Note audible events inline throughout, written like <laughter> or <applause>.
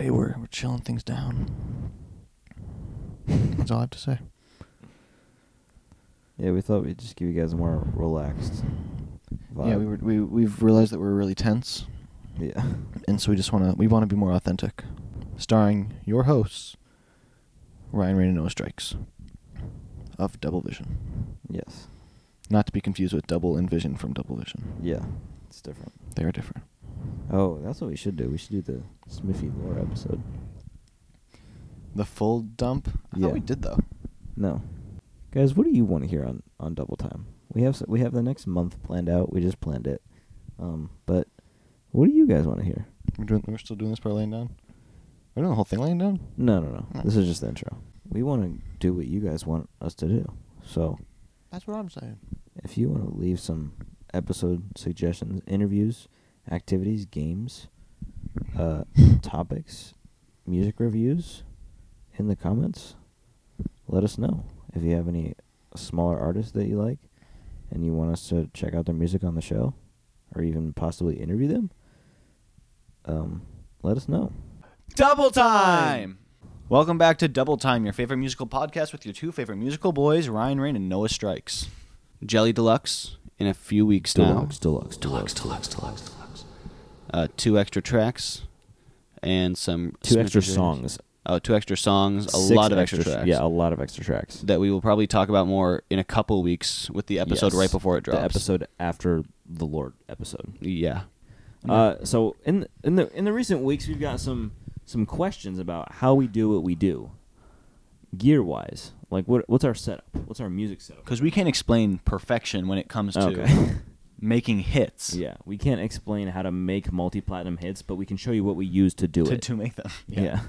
Today we're we're chilling things down. That's all I have to say. Yeah, we thought we'd just give you guys a more relaxed. Vibe. Yeah, we were we we've realized that we're really tense, Yeah. and so we just want to we want to be more authentic. Starring your hosts, Ryan Rane and Noah Strykes, of Double Vision, Yes. not to be confused with Double Envision from Double Vision. Yeah. It's different. They are different. Oh, that's what we should do. We should do the Smithy lore episode. The full dump. I Yeah. thought we did though. No. Guys, what do you want to hear on on Double Time? We have we have the next month planned out. We just planned it. Um, but what do you guys want to hear? We're doing. We're still doing this part laying down. We're doing the whole thing laying down. No, no, no. Oh. This is just the intro. We want to do what you guys want us to do. So, That's what I'm saying. if you want to leave some episode suggestions, interviews, activities, games, uh, <laughs> topics, music reviews in the comments, let us know. If you have any smaller artists that you like and you want us to check out their music on the show or even possibly interview them, um, let us know. Double time. Welcome back to Double Time, your favorite musical podcast with your two favorite musical boys, Ryan Rane and Noah Strykes. Jelly Deluxe in a few weeks Deluxe, now. deluxe, deluxe, deluxe, deluxe, deluxe. Uh, two extra tracks and some Two smidge extra songs. Oh, two extra songs, a Six lot of extra, tracks. Yeah, a lot of extra tracks. that we will probably talk about more in a couple weeks with the episode Yes. right before it drops. The episode after the Lord episode. Yeah. Uh, so in in the in the recent weeks, we've got some some questions about how we do what we do, gear wise. Like what what's our setup? What's our music setup? Because we can't explain perfection when it comes to Okay. <laughs> making hits. yeah, we can't explain how to make multi platinum hits, but we can show you what we use to do To, it. to make them. <laughs> yeah.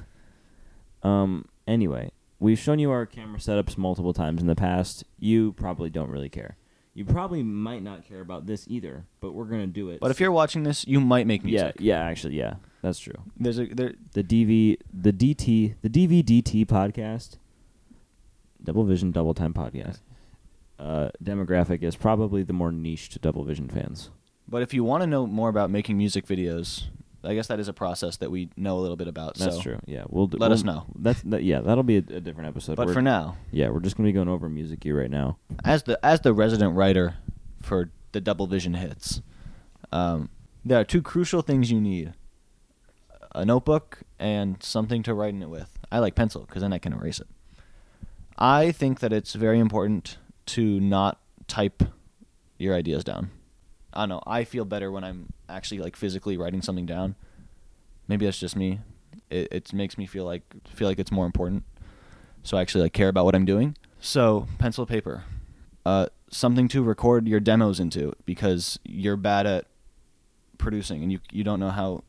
Um. Anyway, we've shown you our camera setups multiple times in the past. You probably don't really care. You probably might not care about this either, but we're gonna do it. But if you're watching this, you might make yeah, music. yeah, actually, yeah, that's true. There's a there. the DV the DT the DVDT podcast, Double Vision Double Time podcast. Uh, demographic is probably the more niche to Double Vision fans. But if you want to know more about making music videos, I guess that is a process that we know a little bit about. That's so. true. Yeah, we'll d- let we'll- us know. That's that, yeah, that'll be a, a different episode. But We're- for now, yeah, we're just gonna be going over music gear right now. as the as the resident writer for the Double Vision hits, um, there are two crucial things you need: a notebook and something to write in it with. I like pencil because then I can erase it. I think that it's very important to not type your ideas down. I don't know. I feel better when I'm actually like physically writing something down. Maybe that's just me. It it makes me feel like feel like it's more important. So I actually like care about what I'm doing. So pencil paper, uh, something to record your demos into because you're bad at producing and you you don't know how,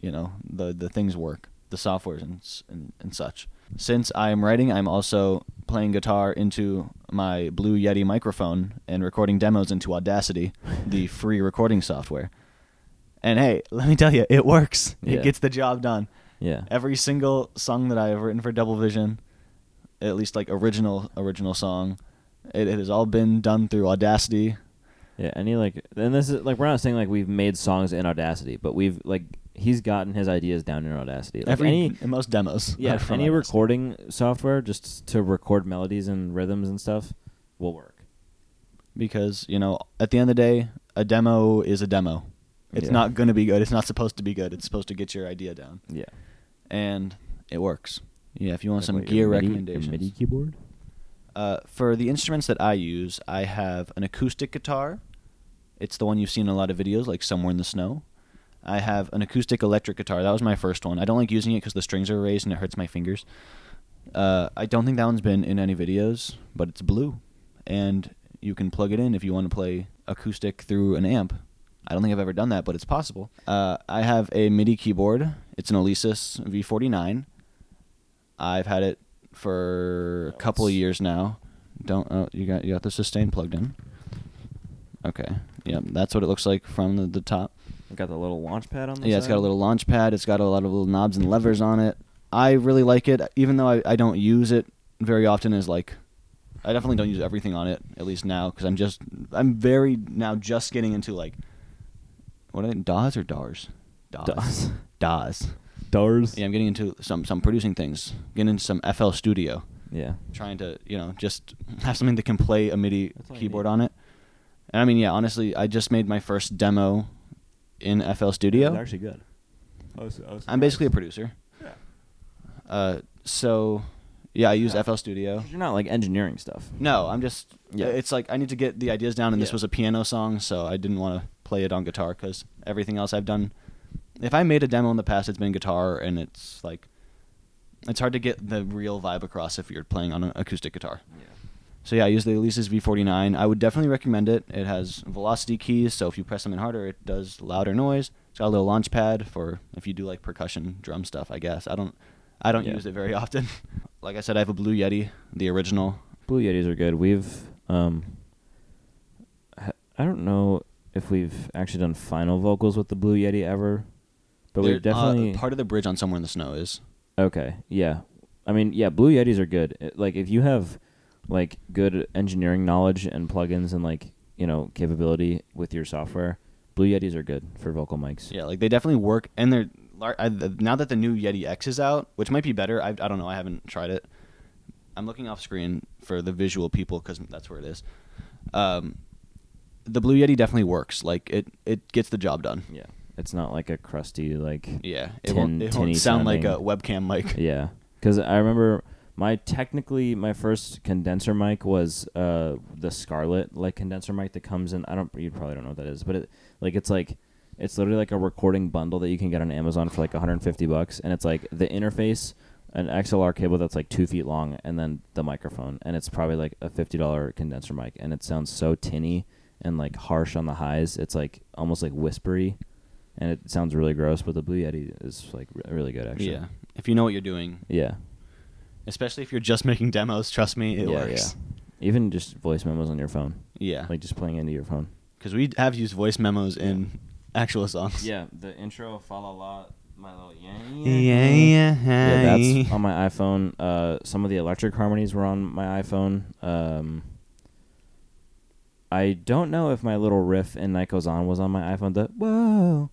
you know the the things work, the softwares and and, and such. Since I am writing, I'm also playing guitar into my Blue Yeti microphone and recording demos into Audacity, the <laughs> free recording software. And hey, let me tell you, it works. Yeah. It gets the job done. Yeah, Every single song that I have written for Double Vision, at least like original original song, it, it has all been done through Audacity. Yeah. Any like, and this is like we're not saying like we've made songs in Audacity, but we've like he's gotten his ideas down in Audacity. Like Every any and most demos. yeah <laughs> any Audacity. recording software just to record melodies and rhythms and stuff will work. because you know at the end of the day, a demo is a demo. It's Yeah. not going to be good. It's not supposed to be good. It's supposed to get your idea down, Yeah. and it works. Yeah, if you want Like some gear MIDI, recommendations. MIDI keyboard. Uh, for the instruments that I use, I have an acoustic guitar. It's the one you've seen in a lot of videos, like Somewhere in the Snow. I have an acoustic electric guitar. That was my first one. I don't like using it because the strings are raised and it hurts my fingers. Uh, I don't think that one's been in any videos, but it's blue, and you can plug it in if you want to play acoustic through an amp. I don't think I've ever done that, but it's possible. Uh, I have a MIDI keyboard. It's an Alesis V49. I've had it for a couple of years now. Don't oh, you got you got the sustain plugged in? Okay, yeah, that's what it looks like from the, the top. Got the little launch pad on the Yeah, it's got a little launch pad. It's got a lot of little knobs and levers on it. I really like it, even though I, I don't use it very often. As like, I definitely don't use everything on it. At least now, because I'm just I'm very now just getting into like, what are they, DAWs or DARs? DAWs. DAWs. guitars. Yeah, I'm getting into some some producing things. Getting into some FL Studio. Yeah. Trying to you know just have something that can play a MIDI That's all you keyboard on it. And I mean, yeah, honestly, I just made my first demo in FL Studio. It's actually good. I was, I was I'm basically a producer. Yeah. Uh, so yeah, I use Yeah. FL Studio. You're not like engineering stuff. No, I'm just. Yeah. It's like I need to get the ideas down, and this Yeah. was a piano song, so I didn't want to play it on guitar because everything else I've done. If I made a demo in the past, it's been guitar, and it's like, it's hard to get the real vibe across if you're playing on an acoustic guitar. Yeah. So yeah, I use the Alesis V49. I would definitely recommend it. It has velocity keys, so if you press them in harder, it does louder noise. It's got a little launch pad for if you do like percussion drum stuff. I guess I don't, I don't Yeah. use it very <laughs> often. like I said, I have a Blue Yeti, the original. Blue Yetis are good. We've um I don't know if we've actually done final vocals with the Blue Yeti ever, but They're- we've definitely uh, part of the bridge on Somewhere in the Snow is. Okay, yeah. I mean, yeah, Blue Yetis are good. Like if you have like good engineering knowledge and plugins and like, you know, capability with your software, Blue Yetis are good for vocal mics. Yeah, like they definitely work, and they're I, now that the new Yeti X is out, which might be better. I, I don't know. I haven't tried it. I'm looking off screen for the visual people because that's where it is. Um, the Blue Yeti definitely works. Like it, it gets the job done. Yeah. It's not like a crusty like Yeah, it Tin- won't, it won't sound like a webcam mic. Yeah, because I remember my technically my first condenser mic was uh the Scarlett like condenser mic that comes in. I don't you probably don't know what that is, but it like it's like it's literally like a recording bundle that you can get on Amazon for like 150 bucks, and it's like the interface, an XLR cable that's like two feet long, and then the microphone, and it's probably like a fifty dollar condenser mic, and it sounds so tinny and like harsh on the highs. It's like almost like whispery. And it sounds really gross, but the Blue Yeti is like re- really good, actually. Yeah, if you know what you're doing, Yeah. Especially if you're just making demos, trust me, it yeah, works. Yeah. Even just voice memos on your phone. Yeah, Like just playing into your phone. because we have used voice memos in actual songs. Yeah, the intro, fa la la, my little yeah. yeah, yeah. Yeah, that's on my iPhone. Uh, some of the electric harmonies were on my iPhone. Um, I don't know if my little riff in Night Goes On was on my iPhone. The whoa,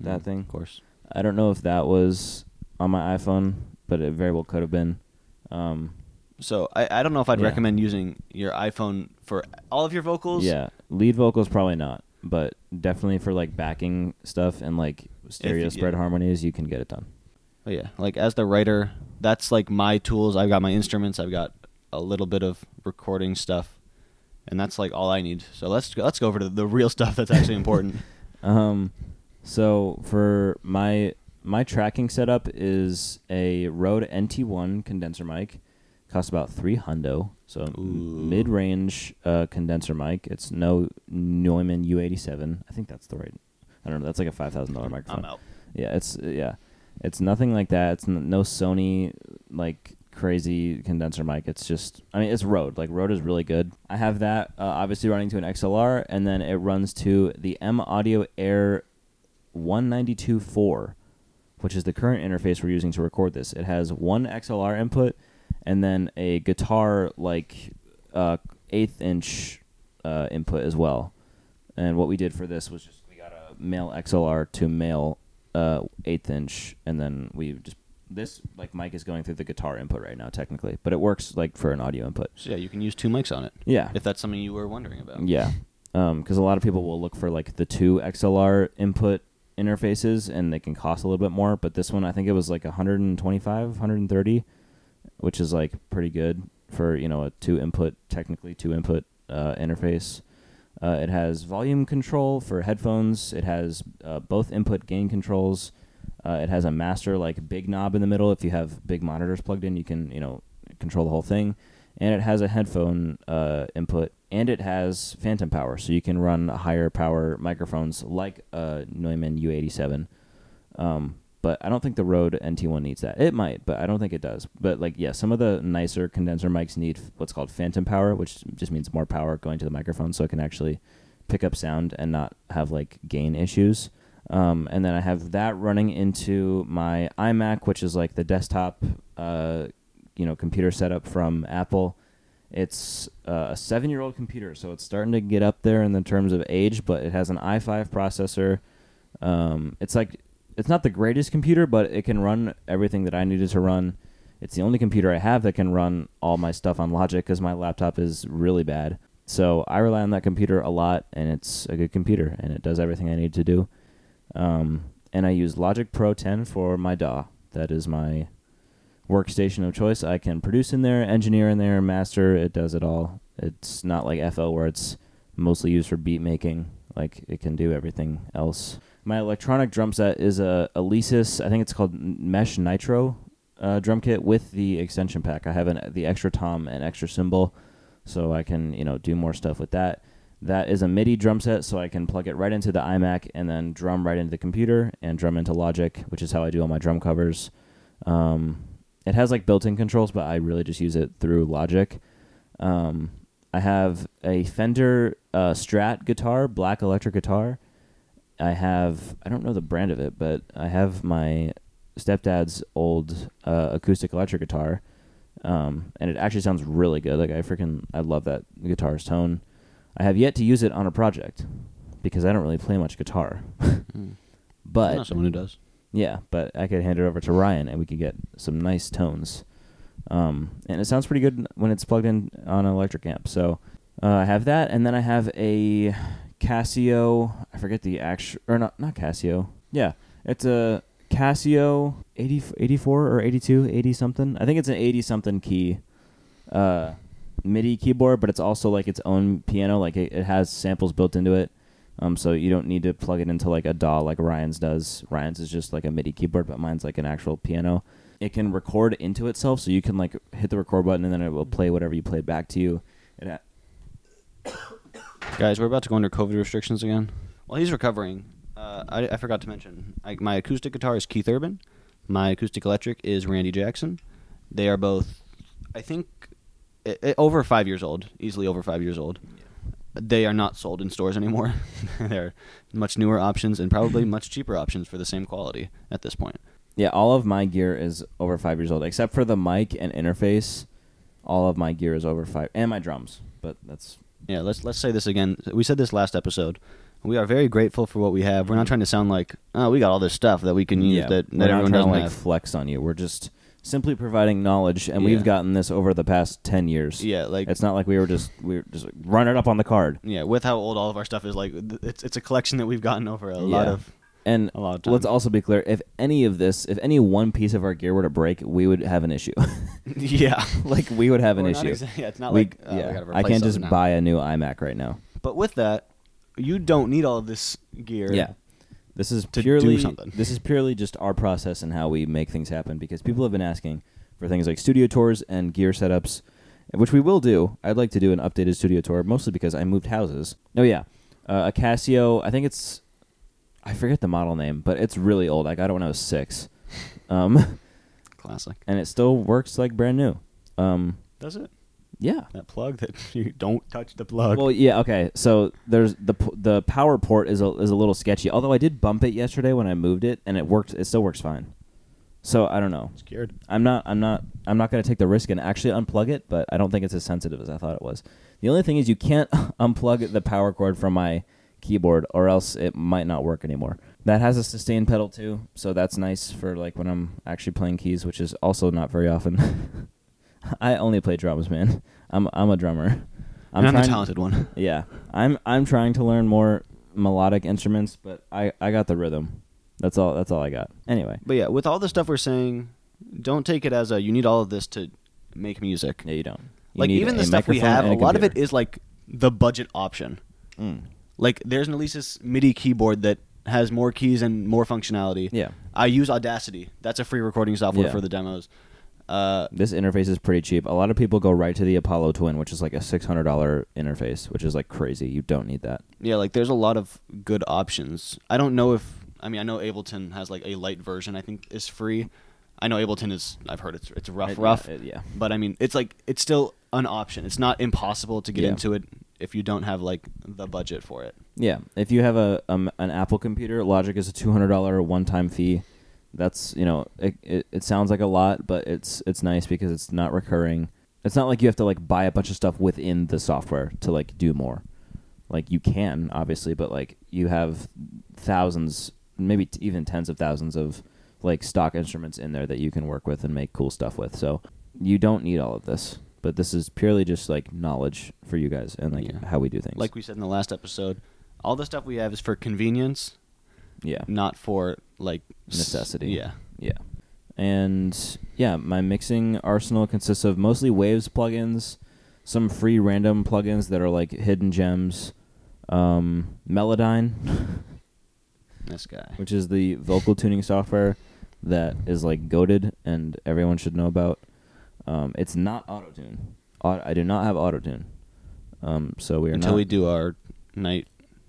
that Mm, thing. of course. I don't know if that was on my iPhone, but it very well could have been. Um, So I, I don't know if I'd Yeah. recommend using your iPhone for all of your vocals. Yeah, lead vocals probably not, but definitely for like backing stuff and like stereo you- spread yeah. harmonies, you can get it done. Oh, yeah. Like as the writer, that's like my tools. I've got my instruments. I've got a little bit of recording stuff, and that's like all I need. So let's go, let's go over to the real <laughs> stuff that's actually important. <laughs> Um, so for my my tracking setup is a Rode NT1 condenser mic, costs about three hundo. So mid range uh, condenser mic. It's no Neumann U87. I think that's the right. I don't know. That's like a five thousand dollar microphone. I'm out. Yeah, it's yeah, it's nothing like that. It's n- no Sony like crazy condenser mic. It's just I mean it's Rode. Like Rode is really good. I have that uh, obviously running to an XLR, and then it runs to the M Audio Air 192.4, which is the current interface we're using to record this. It has one XLR input, and then a guitar like uh, eighth inch uh, input as well. And what we did for this was just we got a male XLR to male uh, eighth inch, and then we just this like mic is going through the guitar input right now technically, but it works like for an audio input. So yeah, you can use two mics on it. Yeah, If that's something you were wondering about. yeah, because a lot of people will look for like the two XLR input interfaces, and they can cost a little bit more. But this one, I think it was like 125, 130, which is like pretty good for you know a two input, technically two input uh, interface. Uh, it has volume control for headphones. It has uh, both input gain controls. Uh, it has a master like big knob in the middle. If you have big monitors plugged in, you can you know control the whole thing. And it has a headphone uh, input, and it has phantom power, so you can run higher power microphones like a Neumann U87. Um, but I don't think the Rode NT1 needs that. It might, but I don't think it does. But like, yeah, some of the nicer condenser mics need what's called phantom power, which just means more power going to the microphone, so it can actually pick up sound and not have like gain issues. Um, and then I have that running into my iMac, which is like the desktop, uh, you know, computer setup from Apple. It's uh, a seven-year-old computer, so it's starting to get up there in the terms of age. But it has an i5 processor. Um, it's like it's not the greatest computer, but it can run everything that I needed to run. It's the only computer I have that can run all my stuff on Logic because my laptop is really bad. So I rely on that computer a lot, and it's a good computer, and it does everything I need to do. Um, and I use Logic Pro 10 for my DAW. That is my workstation of choice. I can produce in there, engineer in there, master. It does it all. It's not like FL where it's mostly used for beat making. Like it can do everything else. My electronic drum set is a Alesis. I think it's called Mesh Nitro uh, drum kit with the extension pack. I have an, the extra tom and extra cymbal, so I can you know do more stuff with that. That is a MIDI drum set, so I can plug it right into the iMac and then drum right into the computer and drum into Logic, which is how I do all my drum covers. Um, it has like built-in controls, but I really just use it through Logic. Um, I have a Fender uh, Strat guitar, black electric guitar. I have I don't know the brand of it, but I have my stepdad's old uh, acoustic electric guitar, um, and it actually sounds really good. Like I freaking I love that guitar's tone. I have yet to use it on a project because I don't really play much guitar. Mm. <laughs> but someone who does. Yeah, but I could hand it over to Ryan and we could get some nice tones. Um, and it sounds pretty good when it's plugged in on an electric amp. So uh, I have that, and then I have a Casio. I forget the actual, or not, not Casio. Yeah, it's a Casio 80, 84 or 82, 80 something. I think it's an 80 something key uh, MIDI keyboard, but it's also like its own piano. Like it, it has samples built into it. Um, so you don't need to plug it into like a DAW like Ryan's does. Ryan's is just like a MIDI keyboard, but mine's like an actual piano. It can record into itself, so you can like hit the record button and then it will play whatever you played back to you. It ha- Guys, we're about to go under COVID restrictions again. While he's recovering, uh, I, I forgot to mention I, my acoustic guitar is Keith Urban. My acoustic electric is Randy Jackson. They are both, I think, i i over five years old, easily over five years old. They are not sold in stores anymore. <laughs> They're much newer options and probably <laughs> much cheaper options for the same quality at this point. yeah, all of my gear is over five years old, except for the mic and interface. All of my gear is over five, and my drums. But that's Yeah, let's let's say this again. We said this last episode. We are very grateful for what we have. We're not trying to sound like, oh, we got all this stuff that we can use yeah. that, that everyone doesn't like have. flex on you. We're just simply providing knowledge, and Yeah. we've gotten this over the past ten years. Yeah, like it's not like we were just we were just like, run it up on the card. yeah, with how old all of our stuff is, like th- it's it's a collection that we've gotten over a lot Yeah. of And a lot of time. let's also be clear: if any of this, if any one piece of our gear were to break, we would have an issue. <laughs> <laughs> yeah, like we would have an We're not issue. exa- yeah, it's not we, like uh, we gotta I replace can't just now. buy a new iMac right now. But with that, you don't need all of this gear. Yeah. This is to do purely something. this is purely just our process and how we make things happen because people have been asking for things like studio tours and gear setups, which we will do. I'd like to do an updated studio tour mostly because I moved houses. Oh yeah, uh, a Casio. I think it's I forget the model name, but it's really old. I got it when I was six, um, classic. and it still works like brand new. Um, Does it? Yeah. That plug that <laughs> you don't touch the plug. Well, yeah, okay. So there's the p- the power port is a is a little sketchy. Although I did bump it yesterday when I moved it, and it worked. It still works fine. So I don't know. scared. I'm not. I'm not. I'm not going to take the risk and actually unplug it. But I don't think it's as sensitive as I thought it was. The only thing is you can't <laughs> unplug the power cord from my keyboard, or else it might not work anymore. That has a sustain pedal too, so that's nice for like when I'm actually playing keys, which is also not very often. <laughs> I only play drums, man. I'm I'm a drummer. I'm, I'm the talented one. <laughs> yeah, I'm I'm trying to learn more melodic instruments, but I I got the rhythm. That's all. That's all I got. Anyway, But yeah, with all the stuff we're saying, don't take it as a you need all of this to make music. yeah, you don't. You like even the stuff we have, a and lot of it is like the budget option. Mm. Like there's an Alesis MIDI keyboard that has more keys and more functionality. Yeah, I use Audacity. That's a free recording software Yeah. for the demos. Uh, this interface is pretty cheap. A lot of people go right to the Apollo Twin, which is like a six hundred dollar interface, which is like crazy. You don't need that. yeah, like there's a lot of good options. I don't know if I mean I know Ableton has like a light version. I think is free. I know Ableton is. I've heard it's it's rough, It- rough. yeah, it- yeah. But I mean, it's like it's still an option. It's not impossible to get Yeah. into it if you don't have like the budget for it. Yeah, if you have a um, an Apple computer, Logic is a two hundred dollar one time fee. That's you know it, it it sounds like a lot, but it's it's nice because it's not recurring. It's not like you have to like buy a bunch of stuff within the software to like do more. Like you can obviously, but like you have thousands maybe t- even tens of thousands of like stock instruments in there that you can work with and make cool stuff with. So you don't need all of this, but this is purely just like knowledge for you guys and like Yeah. how we do things. Like we said in the last episode, all the stuff we have is for convenience, yeah, not for like necessity. Yeah. yeah. And yeah, my mixing arsenal consists of mostly Waves plugins, some free random plugins that are like hidden gems, um, Melodyne, <laughs> This guy. which is the vocal tuning software that is like goaded and everyone should know about. Um, it's not autotune. Au- I do not have autotune. Um, so we are Until not we do our night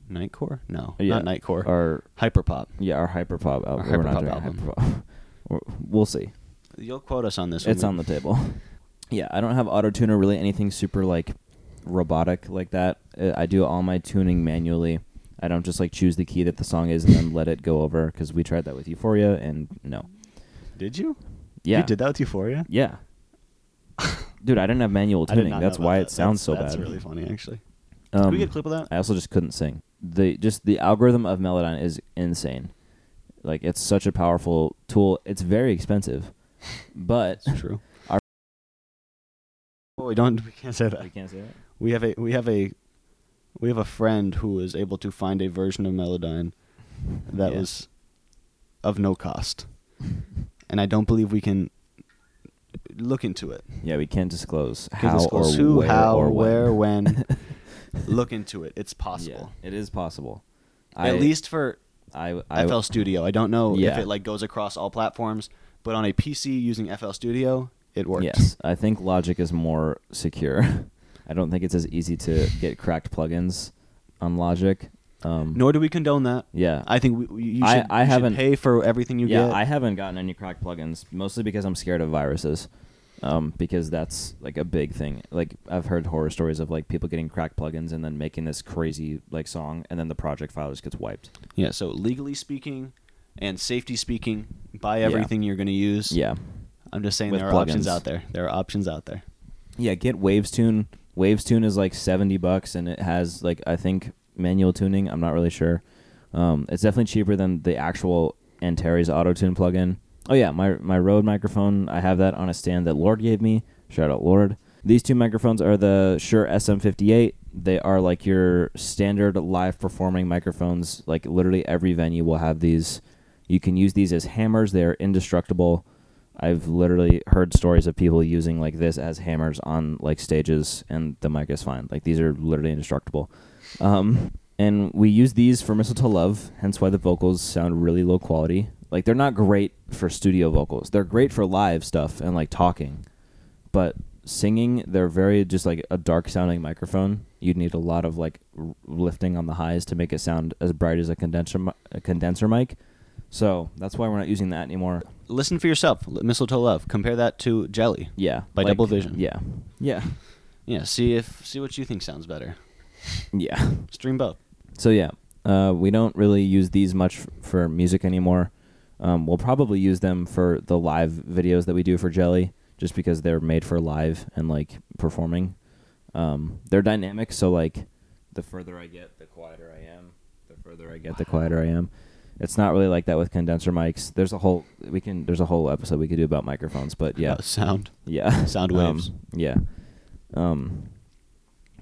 night core? No, Yeah, not Nightcore. our Hyperpop. yeah our hyperpop album. Our hyperpop album. hyperpop. <laughs> We'll see. You'll quote us on this. It's on the table. <laughs> yeah, I don't have autotune or really anything super like robotic like that. Uh, I do all my tuning manually. I don't just like choose the key that the song is and then let it go over because we tried that with Euphoria and no. Did you? Yeah. You did that with Euphoria? Yeah. <laughs> Dude, I didn't have manual tuning. That's why about it that. sounds so That's bad. That's really funny, actually. Um, Can we get a clip of that? I also just couldn't sing. The just the algorithm of Melodyne is insane. Like it's such a powerful tool. It's very expensive, but It's true. Our- Oh, we don't. We can't say that. we can't say that. We have a we have a we have a friend who was able to find a version of Melodyne that Yeah. was of no cost, and I don't believe we can look into it. Yeah, we can't disclose Can how disclose or who, where how, or where, when. <laughs> look into it. It's possible. Yeah, it is possible. At I- least for I, I FL Studio. I don't know if it like goes across all platforms, but on a PC using FL Studio, it works. Yes, I think Logic is more secure. <laughs> I don't think it's as easy to get cracked plugins on Logic. Um, Nor do we condone that. yeah, I think we, we, you I- should, I you haven't- pay for everything you yeah, get. I haven't gotten any cracked plugins mostly because I'm scared of viruses. Um, because that's like a big thing. Like I've heard horror stories of like people getting cracked plugins and then making this crazy like song, and then the project file just gets wiped. Yeah, so legally speaking and safety speaking, buy Yeah. everything you're going to use. Yeah, I'm just saying With there are options out there. There are options out there. yeah. Get Waves Tune. Waves Tune is like seventy bucks, and it has like I think manual tuning. I'm not really sure. Um, it's definitely cheaper than the actual Antares Auto Tune plugin. Oh yeah, my my Rode microphone. I have that on a stand that Lord gave me. Shout out Lord. These two microphones are the Shure SM58. They are like your standard live performing microphones. Like literally every venue will have these. You can use these as hammers. They are indestructible. I've literally heard stories of people using like this as hammers on like stages, and the mic is fine. Like these are literally indestructible. Um, and we use these for Mistletoe Love, hence why the vocals sound really low quality. Like they're not great for studio vocals. They're great for live stuff and like talking, but singing they're very just like a dark sounding microphone. You'd need a lot of like r- lifting on the highs to make it sound as bright as a condenser mi- a condenser mic. So that's why we're not using that anymore. Listen for yourself. Mistletoe Love. Compare that to Jelly. Yeah, By Double Vision. Yeah, yeah, Yeah, see if see what you think sounds better. yeah. Stream both. So yeah, uh, we don't really use these much f- for music anymore. Um, we'll probably use them for the live videos that we do for Jelly, just because they're made for live and like performing. Um, they're dynamic, so like the further I get, the quieter I am. The further I get, the quieter I am. It's not really like that with condenser mics. There's a whole we can there's a whole episode we could do about microphones, but yeah, Uh, <laughs> sound. yeah, Sound Um, waves. yeah. Um,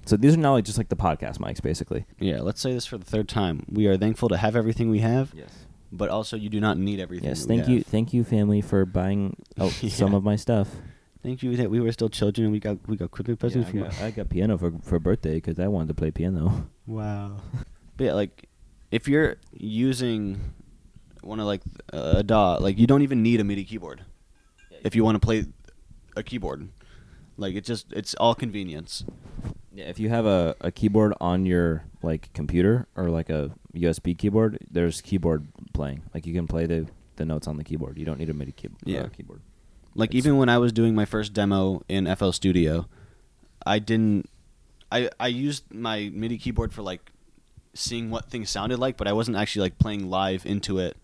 so these are now like just like the podcast mics, basically. Yeah, let's say this for the third time. We are thankful to have everything we have, Yes. But also you do not need everything. Yes, thank you, thank you, family, for buying <laughs> oh, some of my stuff. Thank you that we were still children and we got we got Christmas Yeah, presents I, from. got, I got piano for for birthday because I wanted to play piano. <laughs> Wow. but yeah, like if you're using one of like a DAW, like you don't even need a MIDI keyboard if you want to play a keyboard. Like it just it's all convenience. Yeah, if you have a, a keyboard on your like computer or like a USB keyboard, there's keyboard playing. Like you can play the the notes on the keyboard. You don't need a MIDI key- Yeah. uh, keyboard. Like It's- even when I was doing my first demo in FL Studio, I didn't. I I used my MIDI keyboard for like seeing what things sounded like, but I wasn't actually like playing live into it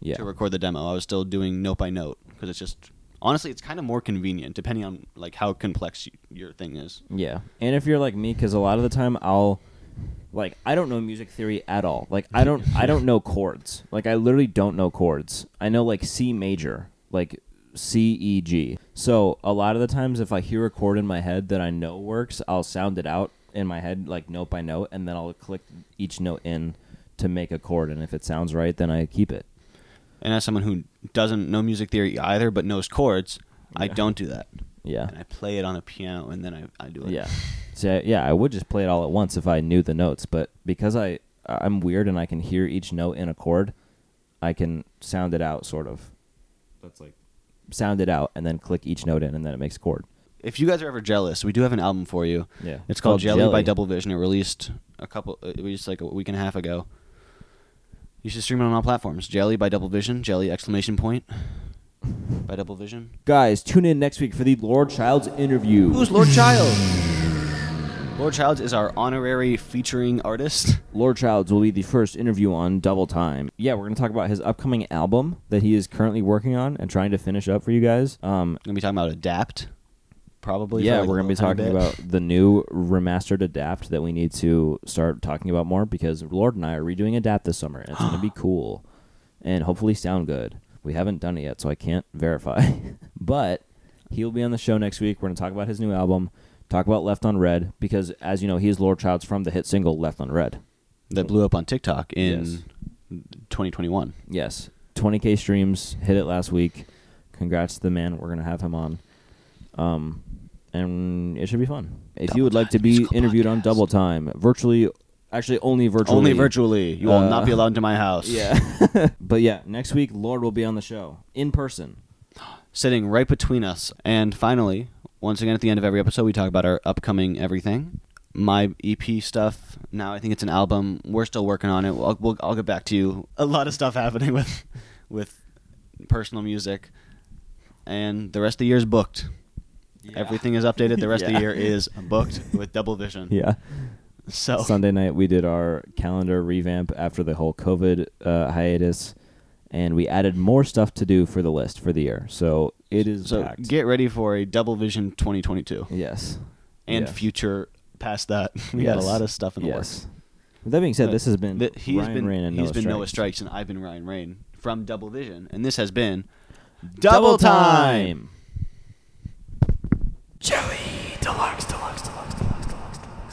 Yeah. to record the demo. I was still doing note by note because it's just honestly it's kind of more convenient depending on like how complex y- your thing is. Yeah, and if you're like me, because a lot of the time I'll Like I don't know music theory at all. Like I don't I don't know chords. Like I literally don't know chords. I know like C major, like C E G. So a lot of the times if I hear a chord in my head that I know works, I'll sound it out in my head like note by note and then I'll click each note in to make a chord and if it sounds right then I keep it. And as someone who doesn't know music theory either, but knows chords, I don't do that. Yeah. And I play it on a piano, and then I, I do it. Yeah. See, I, yeah, I would just play it all at once if I knew the notes, but because I I'm weird and I can hear each note in a chord, I can sound it out sort of. That's like sound it out and then click each note in and then it makes a chord. If you guys are ever jealous, we do have an album for you. Yeah. It's called, Jelly, by Double Vision. It released a couple, uh, it released like a week and a half ago. You should stream it on all platforms. Jelly by Double Vision. Jelly exclamation point by Double Vision. Guys, tune in next week for the Lord Child's interview. Who's Lord Child? Lord Childs is our honorary featuring artist. Lord Childs will be the first interview on Double Time. Yeah, we're going to talk about his upcoming album that he is currently working on and trying to finish up for you guys. Um, Gonna be talking about Adapt, probably. for, yeah, like, we're gonna be talking about the new remastered Adapt that we need to start talking about more because Lord and I are redoing Adapt this summer, and it's gonna be <gasps> cool, and hopefully sound good. We haven't done it yet, so I can't verify, <laughs> but he'll be on the show next week. We're gonna talk about his new album, talk about Left on Red because, as you know, he's Lord Childs from the hit single Left on Red. that blew up on TikTok in Yes. 2021. Yes, 20k streams hit it last week. Congrats to the man. We're gonna have him on, um, and it should be fun. If Double you would like to be interviewed on Double Time, virtually, actually only virtually, Only virtually. You will Uh, not be allowed into my <laughs> house. Yeah, <laughs> but yeah, next week Lord will be on the show in person. Sitting right between us. And finally, once again at the end of every episode, we talk about our upcoming everything. My EP stuff. Now I think it's an album. We're still working on it. I'll, we'll, I'll get back to you. A lot of stuff <laughs> happening with, with personal music, and the rest of the year is booked. Everything is updated. The rest of the <laughs> year is booked with Double Vision. <laughs> Yeah, So Sunday night we did our calendar revamp after the whole COVID uh, hiatus, and we added more stuff to do for the list for the year. So it is so packed. get ready for a Double Vision 2022 yes, and Yeah. future past that. <laughs> we got a lot of stuff in the yes. works. With that being said, But this has been th- he's Ryan been Rane and he's Noah been Noah Strykes. Strykes and I've been Ryan Rane from Double Vision, and this has been Double time. Joey Deluxe